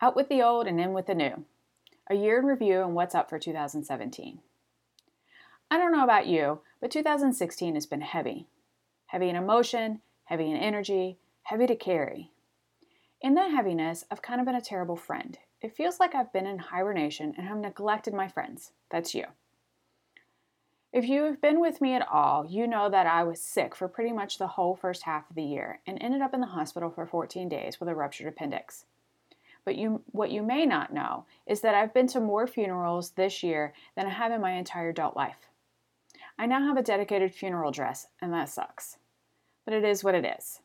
Out with the old and in with the new. A year in review and what's up for 2017. I don't know about you, but 2016 has been heavy. Heavy in emotion, heavy in energy, heavy to carry. In that heaviness, I've kind of been a terrible friend. It feels like I've been in hibernation and have neglected my friends. That's you. If you have been with me at all, you know that I was sick for pretty much the whole first half of the year and ended up in the hospital for 14 days with a ruptured appendix. But you, what you may not know is that I've been to more funerals this year than I have in my entire adult life. I now have a dedicated funeral dress, and that sucks. But it is what it is.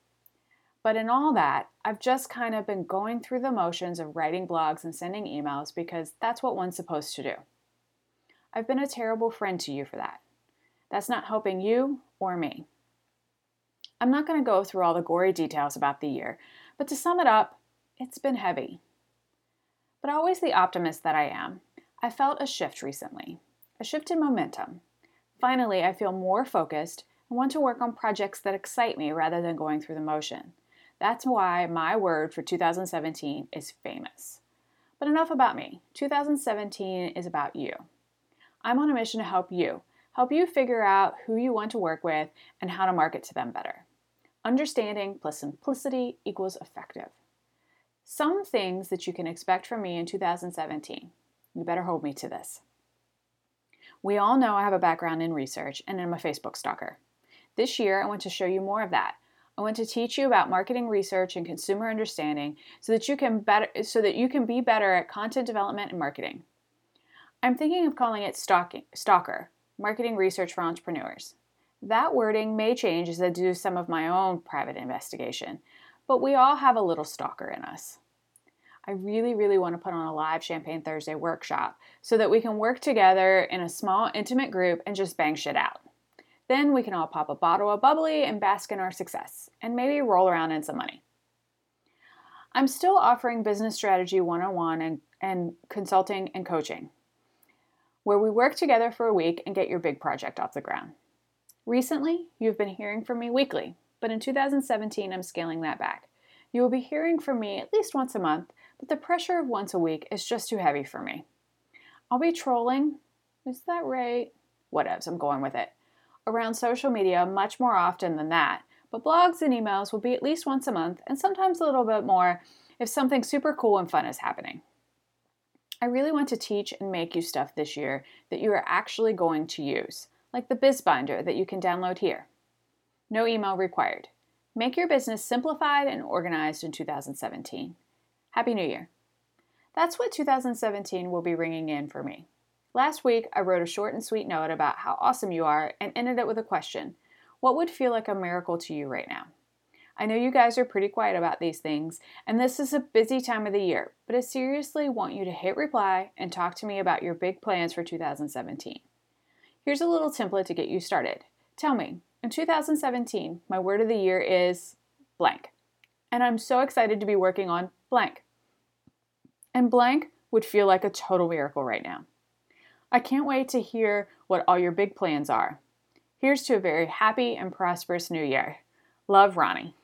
But in all that, I've just kind of been going through the motions of writing blogs and sending emails because that's what one's supposed to do. I've been a terrible friend to you for that. That's not helping you or me. I'm not going to go through all the gory details about the year, but to sum it up, it's been heavy. But always the optimist that I am, I felt a shift recently, a shift in momentum. Finally, I feel more focused and want to work on projects that excite me rather than going through the motion. That's why my word for 2017 is famous. But enough about me. 2017 is about you. I'm on a mission to help you, help you figure out who you want to work with and how to market to them better. Understanding plus simplicity equals effective. Some things that you can expect from me in 2017. You better hold me to this. We all know I have a background in research and I'm a Facebook stalker. This year, I want to show you more of that. I want to teach you about marketing research and consumer understanding so that you can better so that you can be better at content development and marketing. I'm thinking of calling it stalking, Stalker, Marketing Research for Entrepreneurs. That wording may change as I do some of my own private investigation, but we all have a little stalker in us. I really, really want to put on a live Champagne Thursday workshop so that we can work together in a small, intimate group and just bang shit out. Then we can all pop a bottle of bubbly and bask in our success, and maybe roll around in some money. I'm still offering Business Strategy 101 and, and consulting and coaching where we work together for a week and get your big project off the ground. Recently, you've been hearing from me weekly, but in 2017, I'm scaling that back. You will be hearing from me at least once a month, but the pressure of once a week is just too heavy for me. I'll be trolling. Is that right? Whatevs, I'm going with it. Around social media much more often than that, but blogs and emails will be at least once a month and sometimes a little bit more if something super cool and fun is happening. I really want to teach and make you stuff this year that you are actually going to use, like the Biz Binder that you can download here. No email required. Make your business simplified and organized in 2017. Happy New Year! That's what 2017 will be ringing in for me. Last week, I wrote a short and sweet note about how awesome you are and ended it with a question What would feel like a miracle to you right now? I know you guys are pretty quiet about these things, and this is a busy time of the year, but I seriously want you to hit reply and talk to me about your big plans for 2017. Here's a little template to get you started. Tell me, in 2017, my word of the year is blank, and I'm so excited to be working on blank. And blank would feel like a total miracle right now. I can't wait to hear what all your big plans are. Here's to a very happy and prosperous new year. Love, Ronnie.